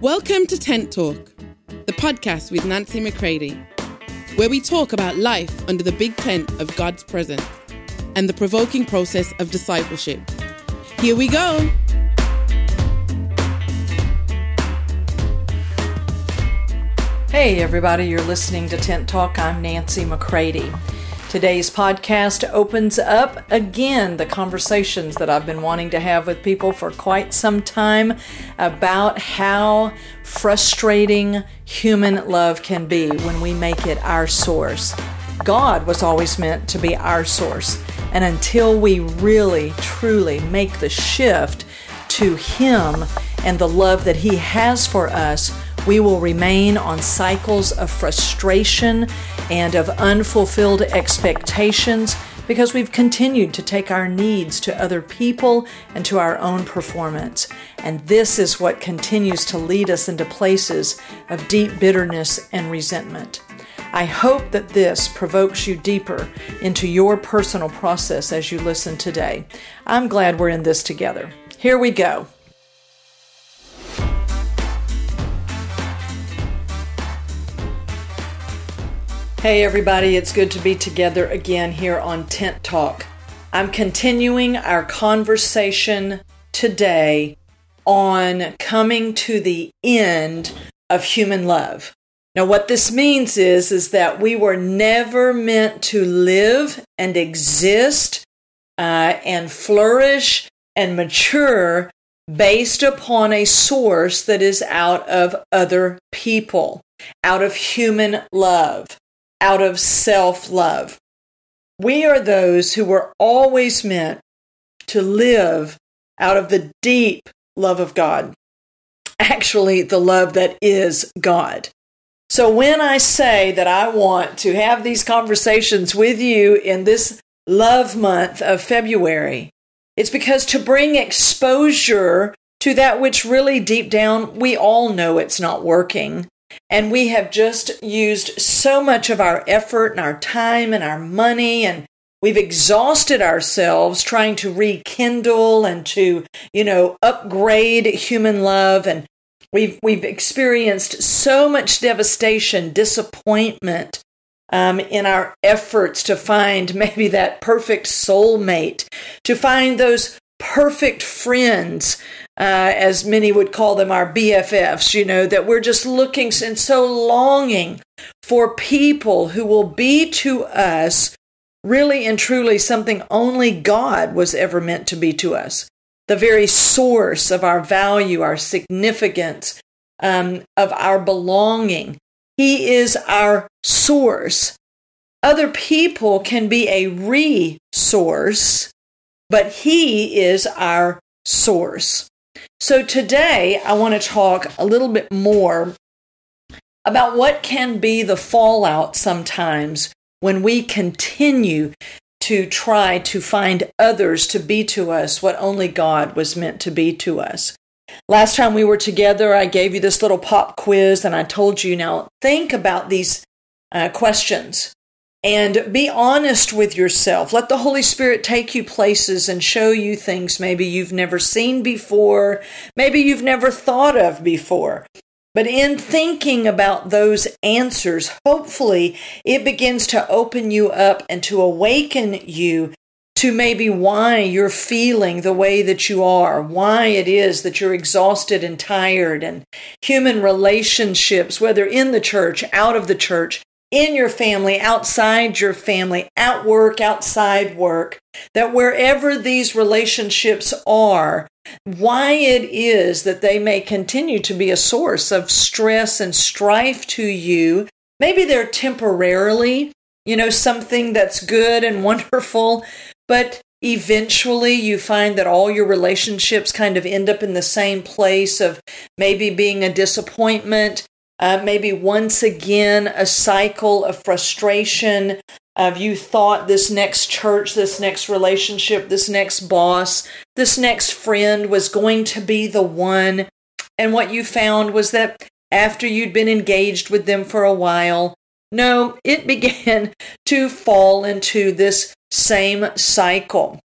Welcome to Tent Talk, the podcast with Nancy McCready, where we talk about life under the big tent of God's presence and the provoking process of discipleship. Here we go. Hey, everybody, you're listening to Tent Talk. I'm Nancy McCready. Today's podcast opens up again the conversations that I've been wanting to have with people for quite some time about how frustrating human love can be when we make it our source. God was always meant to be our source, and until we really, truly make the shift to Him and the love that He has for us, we will remain on cycles of frustration and of unfulfilled expectations because we've continued to take our needs to other people and to our own performance. And this is what continues to lead us into places of deep bitterness and resentment. I hope that this provokes you deeper into your personal process as you listen today. I'm glad we're in this together. Here we go. Hey, everybody, it's good to be together again here on Tent Talk. I'm continuing our conversation today on coming to the end of human love. Now, what this means is, is that we were never meant to live and exist uh, and flourish and mature based upon a source that is out of other people, out of human love out of self love. We are those who were always meant to live out of the deep love of God, actually, the love that is God. So when I say that I want to have these conversations with you in this love month of February, it's because to bring exposure to that which really deep down we all know it's not working. And we have just used so much of our effort and our time and our money and we've exhausted ourselves trying to rekindle and to, you know, upgrade human love. And we've we've experienced so much devastation, disappointment um, in our efforts to find maybe that perfect soulmate, to find those perfect friends uh, as many would call them, our BFFs, you know, that we're just looking and so longing for people who will be to us really and truly something only God was ever meant to be to us. The very source of our value, our significance, um, of our belonging. He is our source. Other people can be a resource, but He is our source. So today I want to talk a little bit more about what can be the fallout sometimes when we continue to try to find others to be to us what only God was meant to be to us. Last time we were together, I gave you this little pop quiz and I told you now think about these uh, questions and be honest with yourself. Let the Holy Spirit take you places and show you things maybe you've never seen before, maybe you've never thought of before. But in thinking about those answers, hopefully it begins to open you up and to awaken you to maybe why you're feeling the way that you are, why it is that you're exhausted and tired, and human relationships, whether in the church, out of the church, in your family, outside your family, at work, outside work, that wherever these relationships are, why it is that they may continue to be a source of stress and strife to you. Maybe they're temporarily, you know, something that's good and wonderful, but eventually you find that all your relationships kind of end up in the same place of maybe being a disappointment uh, maybe once again a cycle of frustration of you thought this next church, this next relationship, this next boss, this next friend was going to be the one. And what you found was that after you'd been engaged with them for a while, no, it began to fall into this same cycle.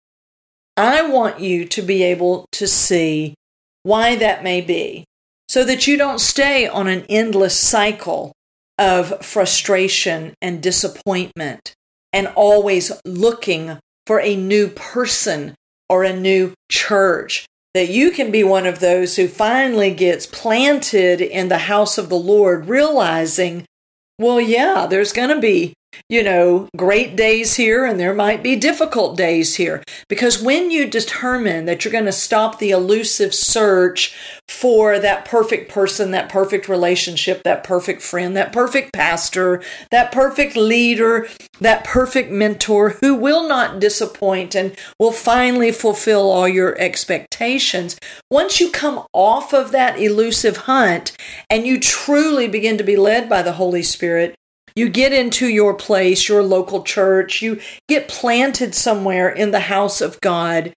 I want you to be able to see why that may be. So that you don't stay on an endless cycle of frustration and disappointment and always looking for a new person or a new church. That you can be one of those who finally gets planted in the house of the Lord, realizing, well, yeah, there's going to be you know, great days here and there might be difficult days here. Because when you determine that you're going to stop the elusive search for that perfect person, that perfect relationship, that perfect friend, that perfect pastor, that perfect leader, that perfect mentor who will not disappoint and will finally fulfill all your expectations, once you come off of that elusive hunt and you truly begin to be led by the Holy Spirit, you get into your place, your local church, you get planted somewhere in the house of God.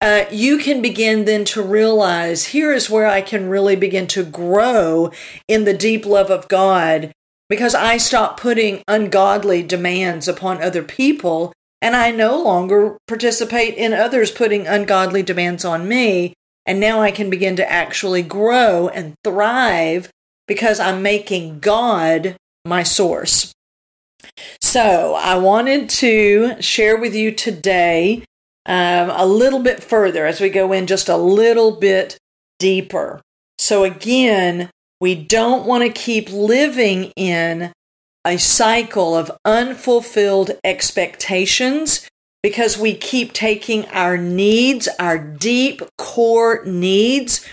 Uh, you can begin then to realize here is where I can really begin to grow in the deep love of God because I stop putting ungodly demands upon other people and I no longer participate in others putting ungodly demands on me. And now I can begin to actually grow and thrive because I'm making God my source. So I wanted to share with you today um, a little bit further as we go in just a little bit deeper. So again, we don't want to keep living in a cycle of unfulfilled expectations because we keep taking our needs, our deep core needs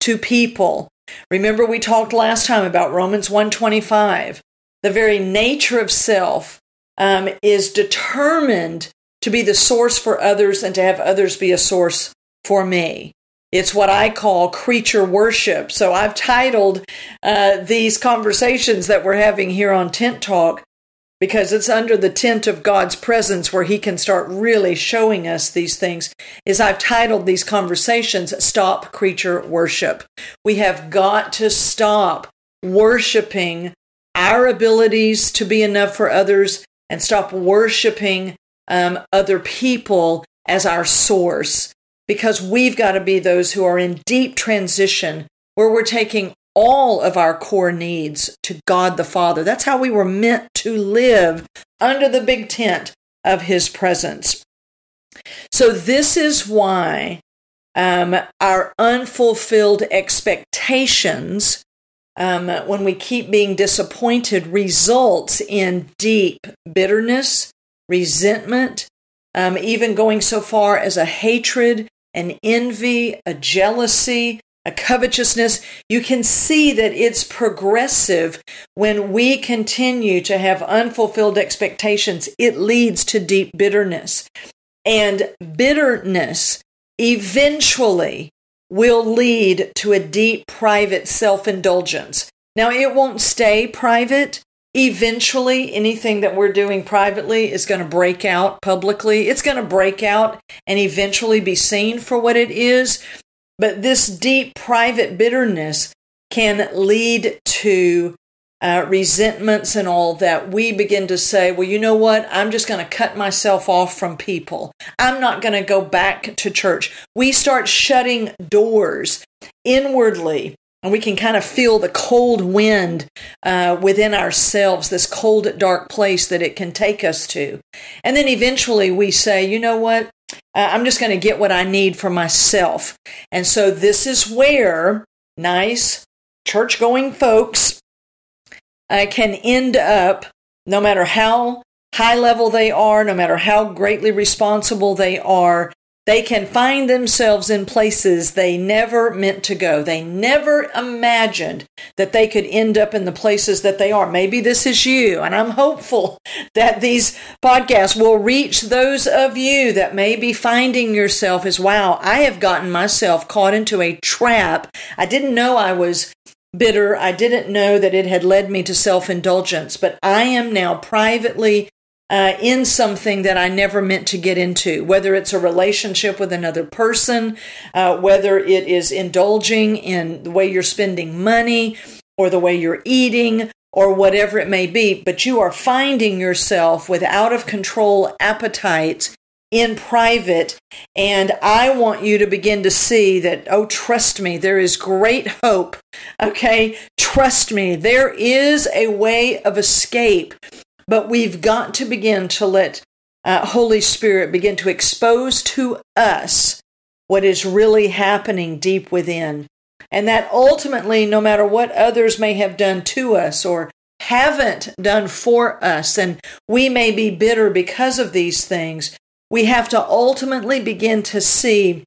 to people. Remember we talked last time about Romans 125 the very nature of self um, is determined to be the source for others and to have others be a source for me. It's what I call creature worship. So I've titled uh, these conversations that we're having here on Tent Talk because it's under the tent of God's presence where He can start really showing us these things. Is I've titled these conversations Stop Creature Worship. We have got to stop worshiping our abilities to be enough for others and stop worshiping um, other people as our source because we've got to be those who are in deep transition where we're taking all of our core needs to God the Father. That's how we were meant to live under the big tent of His presence. So, this is why um, our unfulfilled expectations um, when we keep being disappointed results in deep bitterness, resentment, um, even going so far as a hatred, an envy, a jealousy, a covetousness. You can see that it's progressive when we continue to have unfulfilled expectations. It leads to deep bitterness. And bitterness eventually will lead to a deep private self indulgence. Now, it won't stay private. Eventually, anything that we're doing privately is going to break out publicly. It's going to break out and eventually be seen for what it is. But this deep private bitterness can lead to uh, resentments and all that, we begin to say, well, you know what? I'm just going to cut myself off from people. I'm not going to go back to church. We start shutting doors inwardly. And we can kind of feel the cold wind uh, within ourselves, this cold, dark place that it can take us to. And then eventually we say, you know what? Uh, I'm just going to get what I need for myself. And so this is where nice church going folks uh, can end up, no matter how high level they are, no matter how greatly responsible they are, they can find themselves in places they never meant to go. They never imagined that they could end up in the places that they are. Maybe this is you, and I'm hopeful that these podcasts will reach those of you that may be finding yourself as wow, I have gotten myself caught into a trap. I didn't know I was bitter. I didn't know that it had led me to self indulgence, but I am now privately uh, in something that I never meant to get into, whether it's a relationship with another person, uh, whether it is indulging in the way you're spending money or the way you're eating or whatever it may be, but you are finding yourself with out of control appetites in private. And I want you to begin to see that, oh, trust me, there is great hope. Okay. Trust me, there is a way of escape, but we've got to begin to let uh, Holy Spirit begin to expose to us what is really happening deep within. And that ultimately, no matter what others may have done to us or haven't done for us, and we may be bitter because of these things, we have to ultimately begin to see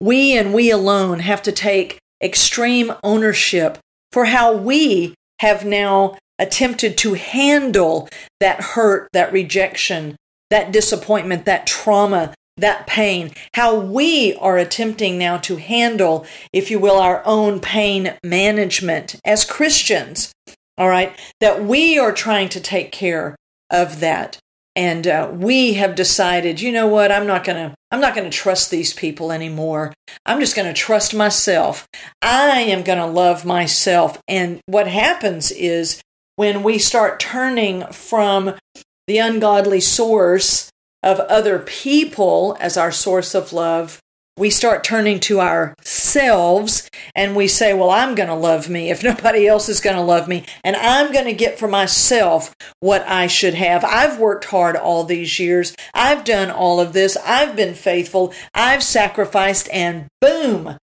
we and we alone have to take extreme ownership for how we have now attempted to handle that hurt, that rejection, that disappointment, that trauma, that pain, how we are attempting now to handle, if you will, our own pain management as Christians. All right, that we are trying to take care of that. And uh, we have decided, you know what? I'm not gonna. I'm not gonna trust these people anymore. I'm just gonna trust myself. I am gonna love myself. And what happens is when we start turning from the ungodly source of other people as our source of love, we start turning to ourselves and we say, Well, I'm going to love me if nobody else is going to love me. And I'm going to get for myself what I should have. I've worked hard all these years. I've done all of this. I've been faithful. I've sacrificed. And boom,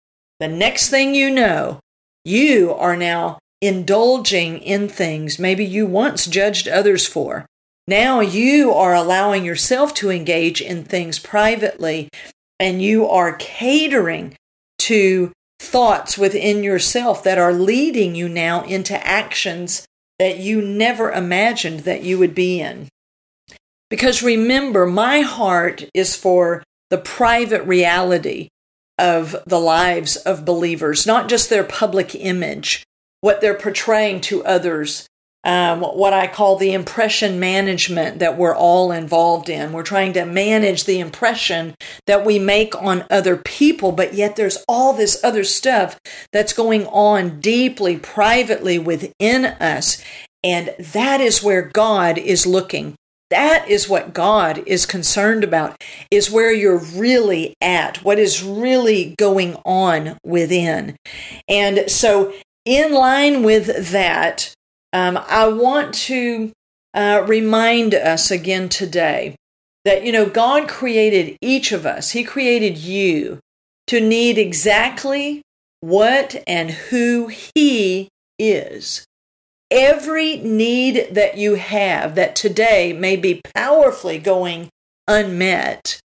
the next thing you know, you are now indulging in things maybe you once judged others for. Now you are allowing yourself to engage in things privately and you are catering to thoughts within yourself that are leading you now into actions that you never imagined that you would be in. Because remember, my heart is for the private reality of the lives of believers, not just their public image, what they're portraying to others um, what I call the impression management that we're all involved in. We're trying to manage the impression that we make on other people, but yet there's all this other stuff that's going on deeply, privately within us. And that is where God is looking. That is what God is concerned about, is where you're really at, what is really going on within. And so, in line with that, um, I want to uh, remind us again today that, you know, God created each of us, He created you to need exactly what and who He is. Every need that you have that today may be powerfully going unmet,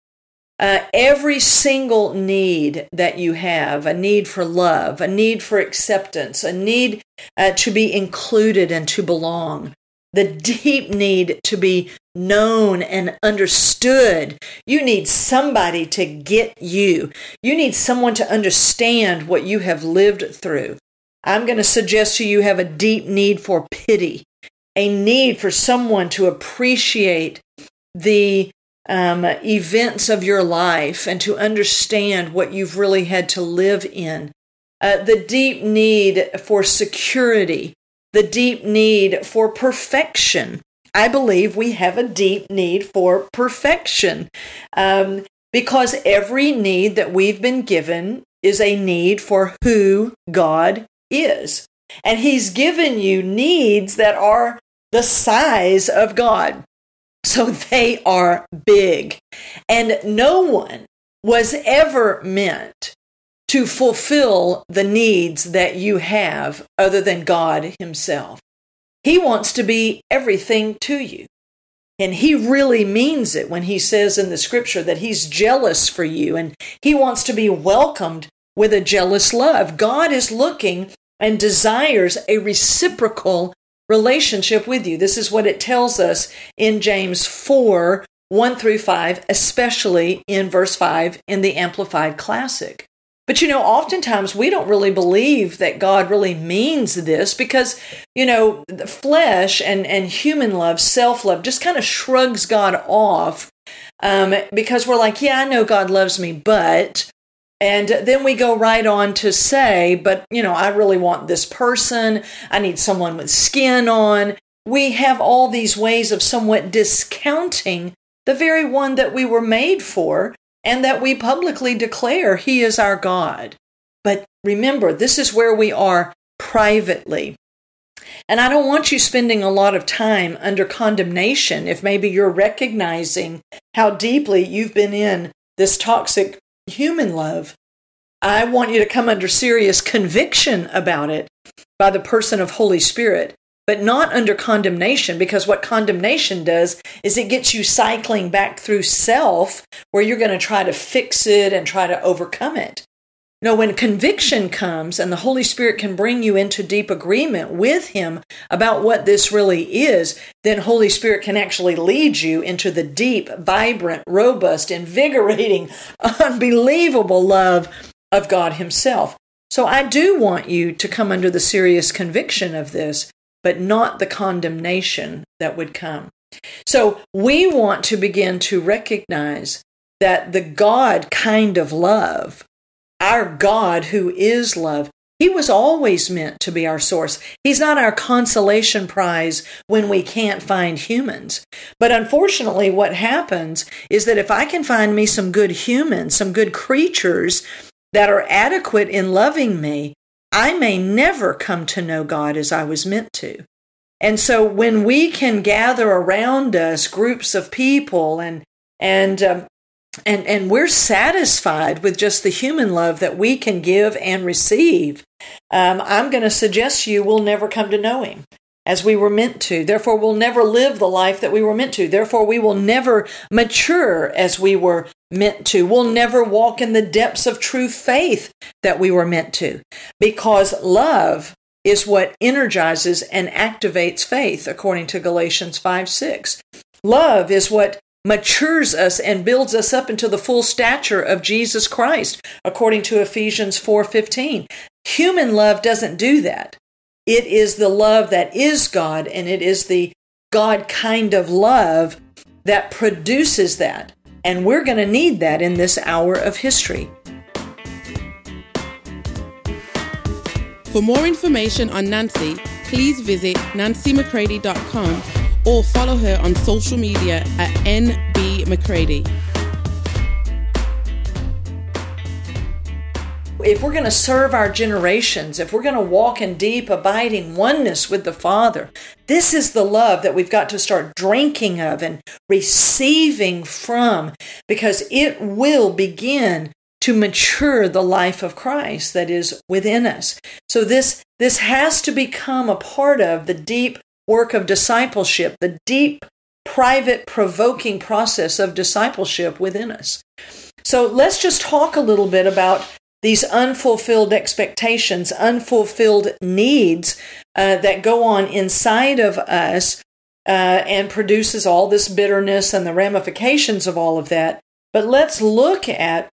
uh, every single need that you have a need for love, a need for acceptance, a need uh, to be included and to belong, the deep need to be known and understood. You need somebody to get you. You need someone to understand what you have lived through. I'm going to suggest to you have a deep need for pity, a need for someone to appreciate the um, events of your life and to understand what you've really had to live in. Uh, the deep need for security, the deep need for perfection. I believe we have a deep need for perfection um, because every need that we've been given is a need for who God is. And He's given you needs that are the size of God. So they are big. And no one was ever meant to fulfill the needs that you have other than God Himself. He wants to be everything to you. And He really means it when He says in the scripture that He's jealous for you and He wants to be welcomed with a jealous love. God is looking and desires a reciprocal relationship with you. This is what it tells us in James 4 1 through 5, especially in verse 5 in the Amplified Classic. But you know, oftentimes we don't really believe that God really means this because, you know, the flesh and, and human love, self love, just kind of shrugs God off um, because we're like, yeah, I know God loves me, but and then we go right on to say, but you know, I really want this person. I need someone with skin on. We have all these ways of somewhat discounting the very one that we were made for and that we publicly declare He is our God. But remember, this is where we are privately. And I don't want you spending a lot of time under condemnation if maybe you're recognizing how deeply you've been in this toxic human love. I want you to come under serious conviction about it by the person of Holy Spirit, but not under condemnation, because what condemnation does is it gets you cycling back through self where you're going to try to fix it and try to overcome it. No, when conviction comes and the Holy Spirit can bring you into deep agreement with Him about what this really is, then Holy Spirit can actually lead you into the deep, vibrant, robust, invigorating, unbelievable love of God Himself. So I do want you to come under the serious conviction of this, but not the condemnation that would come. So we want to begin to recognize that the God kind of love our God who is love. He was always meant to be our source. He's not our consolation prize when we can't find humans. But unfortunately, what happens is that if I can find me some good humans, some good creatures that are adequate in loving me, I may never come to know God as I was meant to. And so when we can gather around us groups of people and and um, and and we're satisfied with just the human love that we can give and receive. Um, i'm going to suggest you we'll never come to know him as we were meant to. Therefore we'll never live the life that we were meant to. Therefore we will never mature as we were meant to. We'll never walk in the depths of true faith that we were meant to. Because love is what energizes and activates faith according to galatians 5 6 love is what matures us and builds us up into the full stature of Jesus Christ according to Ephesians 4:15. Human love doesn't do that. It is the love that is God and it is the God kind of love that produces that. And we're going to need that in this hour of history. For more information on Nancy, please visit nancymccready.com or follow her on social media at NB McCready. If we're going to serve our generations, if we're going to walk in deep, abiding oneness with the Father, this is the love that we've got to start drinking of and receiving from because it will begin to mature the life of Christ that is within us. So this this has to become a part of the deep work of discipleship, the deep, private, provoking process of discipleship within us. So let's just talk a little bit about these unfulfilled expectations, unfulfilled needs uh, that go on inside of us uh, and produces all this bitterness and the ramifications of all of that. But let's look at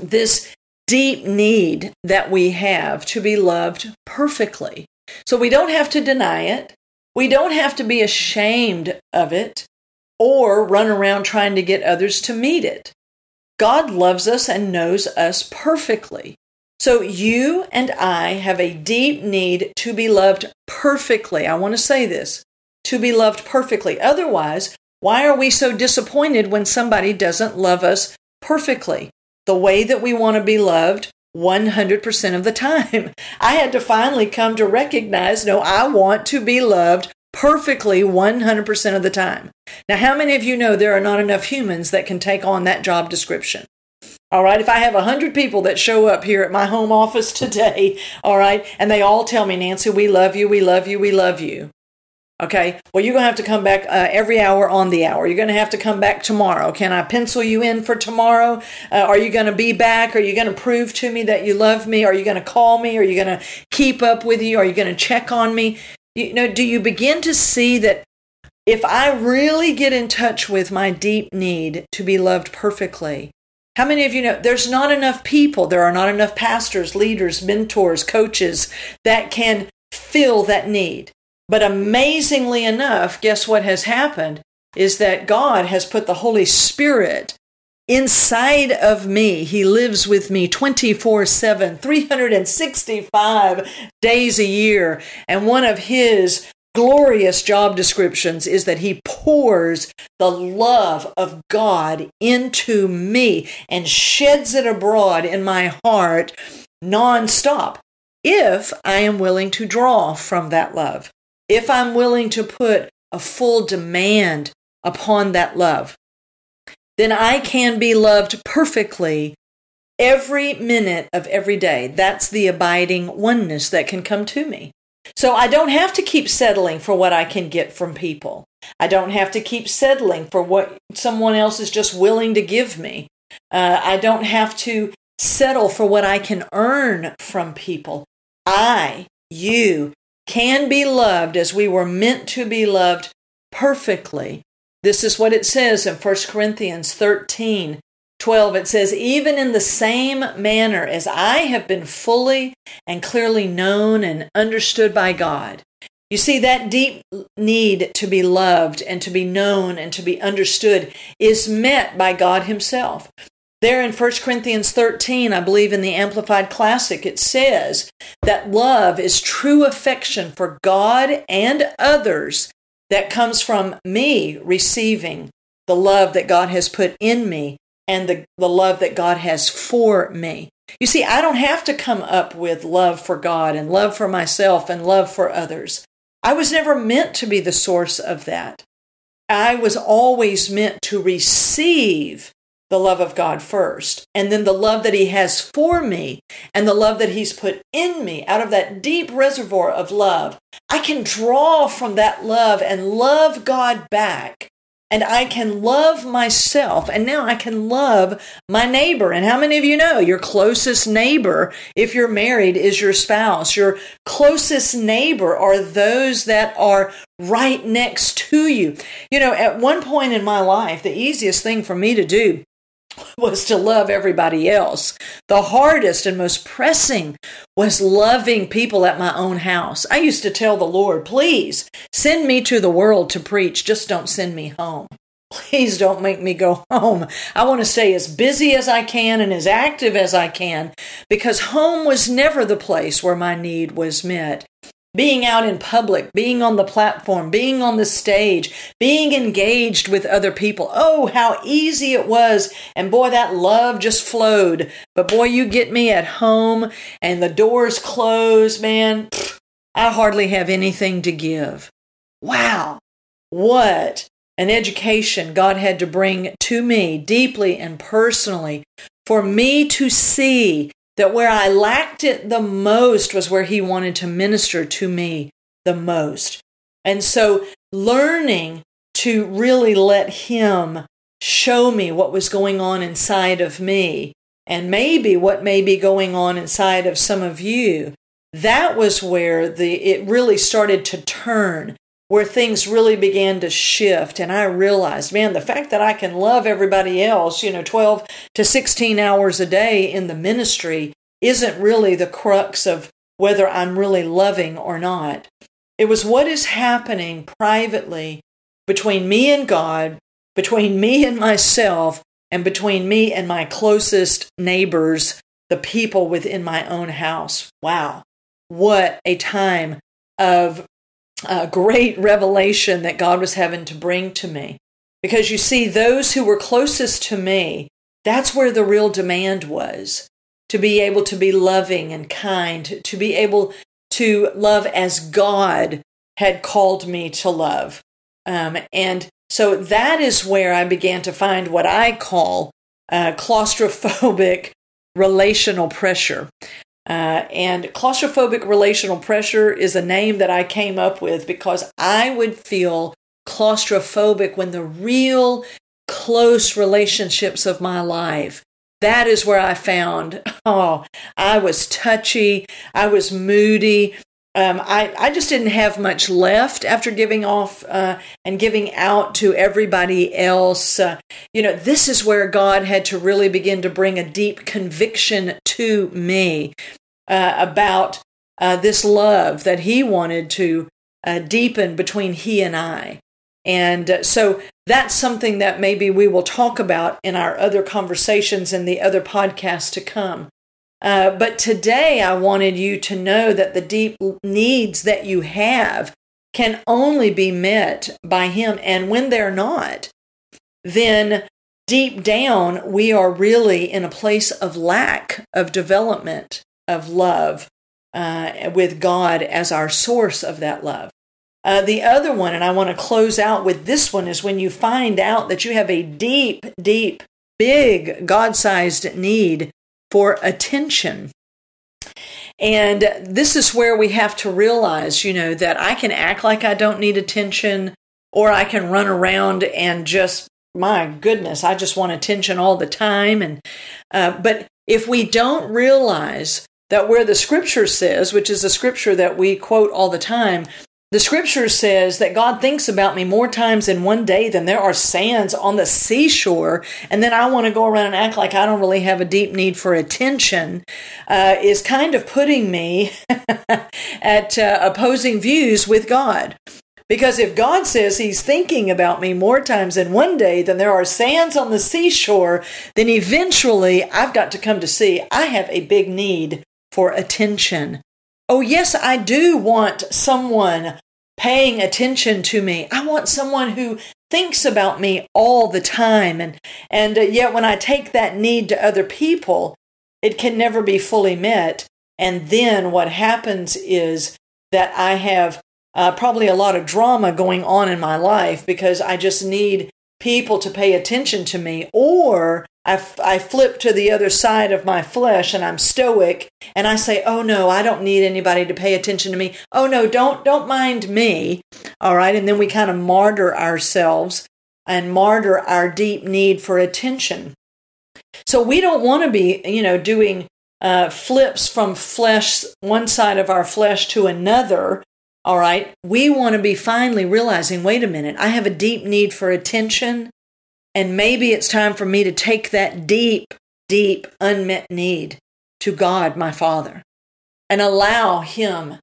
this deep need that we have to be loved perfectly. So we don't have to deny it. We don't have to be ashamed of it or run around trying to get others to meet it. God loves us and knows us perfectly. So you and I have a deep need to be loved perfectly. I want to say this to be loved perfectly. Otherwise, why are we so disappointed when somebody doesn't love us perfectly? The way that we want to be loved 100% of the time. I had to finally come to recognize no, I want to be loved perfectly 100% of the time. Now, how many of you know there are not enough humans that can take on that job description? All right, if I have 100 people that show up here at my home office today, all right, and they all tell me, Nancy, we love you, we love you, we love you. Okay. Well, you're going to have to come back uh, every hour on the hour. You're going to have to come back tomorrow. Can I pencil you in for tomorrow? Uh, are you going to be back? Are you going to prove to me that you love me? Are you going to call me? Are you going to keep up with you? Are you going to check on me? You know, do you begin to see that if I really get in touch with my deep need to be loved perfectly, how many of you know there's not enough people, there are not enough pastors, leaders, mentors, coaches that can fill that need? But amazingly enough, guess what has happened? Is that God has put the Holy Spirit inside of me. He lives with me 24 7, 365 days a year. And one of His glorious job descriptions is that he pours the love of God into me and sheds it abroad in my heart nonstop if I am willing to draw from that love, if I'm willing to put a full demand upon that love, then I can be loved perfectly every minute of every day. That's the abiding oneness that can come to me. So I don't have to keep settling for what I can get from people. I don't have to keep settling for what someone else is just willing to give me. Uh, I don't have to settle for what I can earn from people. I, you, can be loved as we were meant to be loved perfectly. This is what it says in 1 Corinthians 13 12. It says, Even in the same manner as I have been fully and clearly known and understood by God. You see, that deep need to be loved and to be known and to be understood is met by God Himself. There in 1 Corinthians 13, I believe in the Amplified Classic, it says that love is true affection for God and others that comes from me receiving the love that God has put in me and the, the love that God has for me. You see, I don't have to come up with love for God and love for myself and love for others. I was never meant to be the source of that. I was always meant to receive the love of God first, and then the love that He has for me, and the love that He's put in me out of that deep reservoir of love. I can draw from that love and love God back. And I can love myself, and now I can love my neighbor. And how many of you know your closest neighbor, if you're married, is your spouse? Your closest neighbor are those that are right next to you. You know, at one point in my life, the easiest thing for me to do was to love everybody else. The hardest and most pressing was loving people at my own house. I used to tell the Lord, please send me to the world to preach, just don't send me home. Please don't make me go home. I want to stay as busy as I can and as active as I can because home was never the place where my need was met being out in public, being on the platform, being on the stage, being engaged with other people. Oh, how easy it was. And boy, that love just flowed. But boy, you get me at home and the doors close, man. I hardly have anything to give. Wow. What an education God had to bring to me deeply and personally for me to see that where I lacked it the most was where He wanted to minister to me the most. And so learning to really let Him show me what was going on inside of me and maybe what may be going on inside of some of you that was where the it really started to turn where things really began to shift and i realized man the fact that i can love everybody else you know 12 to 16 hours a day in the ministry isn't really the crux of whether i'm really loving or not. It was what is happening privately between me and god between me and myself and between me and my closest neighbors the people within my own house. Wow. What a time of uh, great revelation that God was having to bring to me. Because you see, those who were closest to me, that's where the real demand was to be able to be loving and kind, to be able to love as God had called me to love. Um, and so that is where I began to find what I call uh, claustrophobic relational pressure. Uh, and claustrophobic relational pressure is a name that I came up with because I would feel claustrophobic when the real close relationships of my life that is where I found, oh, I was touchy, I was moody. Um, I, I just didn't have much left after giving off uh, and giving out to everybody else. Uh, you know, this is where God had to really begin to bring a deep conviction to me uh, about uh, this love that he wanted to uh, deepen between he and I. And uh, so that's something that maybe we will talk about in our other conversations and the other podcasts to come. Uh, but today I wanted you to know that the deep needs that you have can only be met by Him. And when they're not, then deep down, we are really in a place of lack of development of love uh, with God as our source of that love. Uh, the other one, and I want to close out with this one, is when you find out that you have a deep, deep, big, God sized need for attention. And this is where we have to realize, you know, that I can act like I don't need attention, or I can run around and just, my goodness, I just want attention all the time. And, uh, but if we don't realize that where the scripture says, which is a scripture that we quote all the time, the scripture says that God thinks about me more times in one day than there are sands on the seashore. And then I want to go around and act like I don't really have a deep need for attention, uh, is kind of putting me at uh, opposing views with God. Because if God says He's thinking about me more times in one day than there are sands on the seashore, then eventually I've got to come to see I have a big need for attention. Oh, yes, I do want someone paying attention to me. I want someone who thinks about me all the time. And, and uh, yet, when I take that need to other people, it can never be fully met. And then what happens is that I have uh, probably a lot of drama going on in my life because I just need people to pay attention to me, or I, f- I flip to the other side of my flesh and I'm stoic and I say, "Oh no, I don't need anybody to pay attention to me. Oh no, don't don't mind me." All right, and then we kind of martyr ourselves and martyr our deep need for attention. So we don't want to be, you know, doing uh, flips from flesh, one side of our flesh to another, all right, we want to be finally realizing wait a minute, I have a deep need for attention, and maybe it's time for me to take that deep, deep, unmet need to God, my Father, and allow Him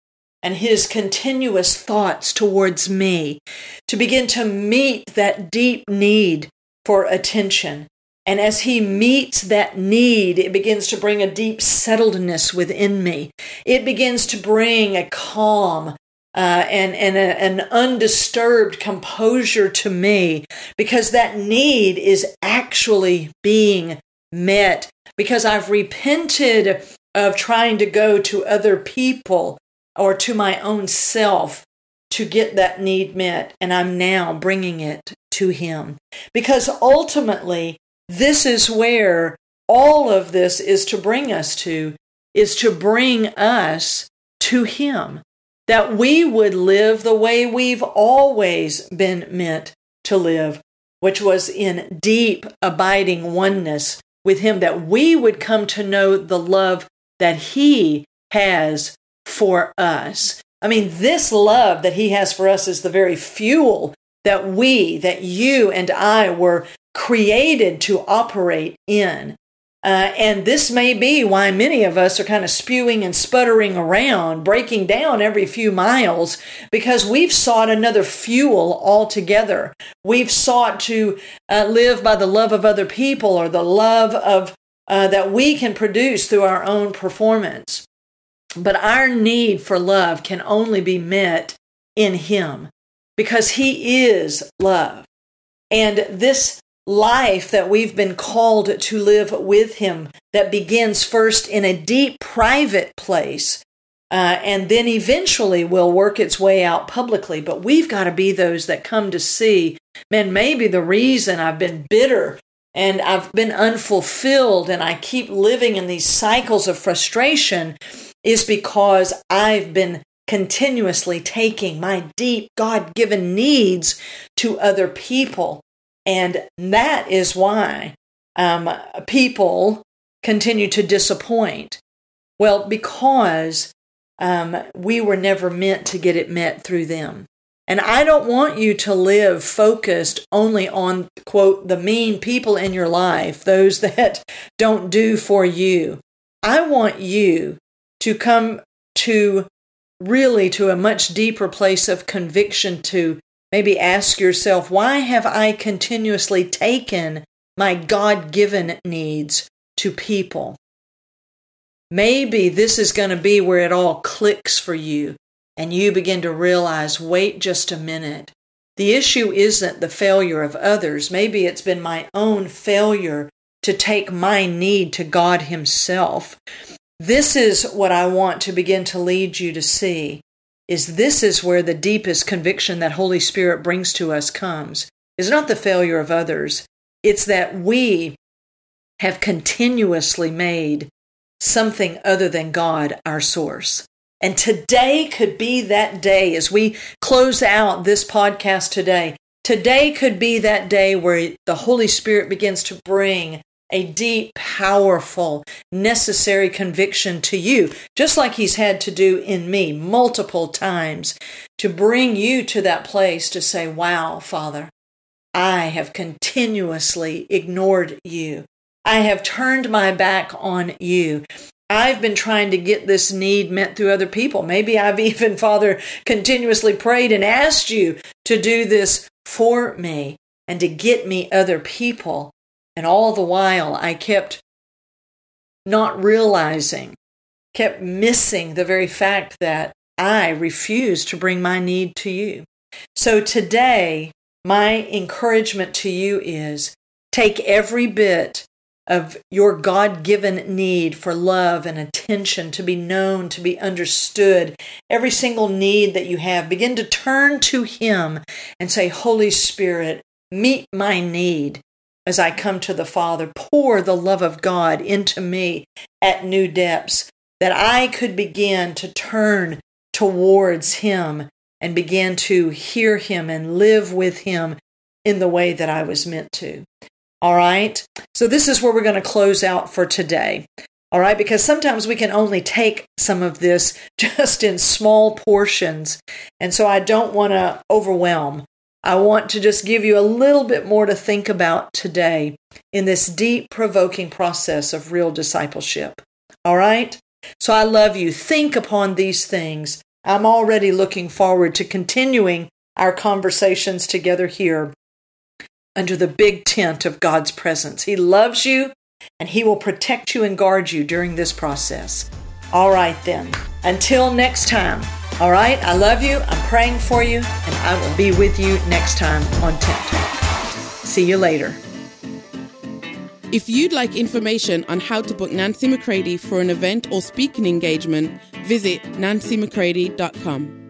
and His continuous thoughts towards me to begin to meet that deep need for attention. And as he meets that need, it begins to bring a deep settledness within me. It begins to bring a calm uh, and, and a, an undisturbed composure to me because that need is actually being met because I've repented of trying to go to other people or to my own self to get that need met. And I'm now bringing it to Him because ultimately, this is where all of this is to bring us to, is to bring us to Him that we would live the way we've always been meant to live, which was in deep, abiding oneness with Him, that we would come to know the love that He has for us. I mean, this love that He has for us is the very fuel that we, that you and I were created to operate in. Uh, and this may be why many of us are kind of spewing and sputtering around, breaking down every few miles, because we've sought another fuel altogether. We've sought to uh, live by the love of other people or the love of uh, that we can produce through our own performance. But our need for love can only be met in Him because He is love. And this life that we've been called to live with Him that begins first in a deep private place uh, and then eventually will work its way out publicly. But we've got to be those that come to see, man, maybe the reason I've been bitter and I've been unfulfilled and I keep living in these cycles of frustration is because I've been continuously taking my deep God given needs to other people and that is why um, people continue to disappoint. Well, because um, we were never meant to get it met through them. And I don't want you to live focused only on, quote, the mean people in your life, those that don't do for you. I want you to come to really to a much deeper place of conviction to Maybe ask yourself, why have I continuously taken my God given needs to people? Maybe this is going to be where it all clicks for you. and you begin to realize wait just a minute. The issue isn't the failure of others. Maybe it's been my own failure to take my need to God Himself. This is what I want to begin to lead you to see is this is where the deepest conviction that Holy Spirit brings to us comes. Is not the failure of others. It's that we have continuously made something other than God our source. And today could be that day as we close out this podcast today. Today could be that day where the Holy Spirit begins to bring a deep, powerful, necessary conviction to you, just like He's had to do in me multiple times to bring you to that place to say, Wow, Father, I have continuously ignored you. I have turned my back on you. I've been trying to get this need met through other people. Maybe I've even, Father, continuously prayed and asked you to do this for me and to get me other people. And all the while, I kept not realizing, kept missing the very fact that I refused to bring my need to you. So today, my encouragement to you is take every bit of your God given need for love and attention to be known, to be understood, every single need that you have, begin to turn to Him and say, Holy Spirit, meet my need as I come to the Father. Pour the love of God into me at new depths, that I could begin to turn towards Him and begin to hear Him and live with Him in the way that I was meant to. All right. So this is where we're going to close out for today. All right. Because sometimes we can only take some of this just in small portions. And so I don't want to overwhelm. I want to just give you a little bit more to think about today in this deep, provoking process of real discipleship. All right. So I love you. Think upon these things. I'm already looking forward to continuing our conversations together here under the big tent of God's presence. He loves you and He will protect you and guard you during this process. All right, then. Until next time. All right, I love you. I'm praying for you, and I will be with you next time on Tent Talk. See you later. If you'd like information on how to book Nancy McCready for an event or speaking engagement, visit nancymccready.com.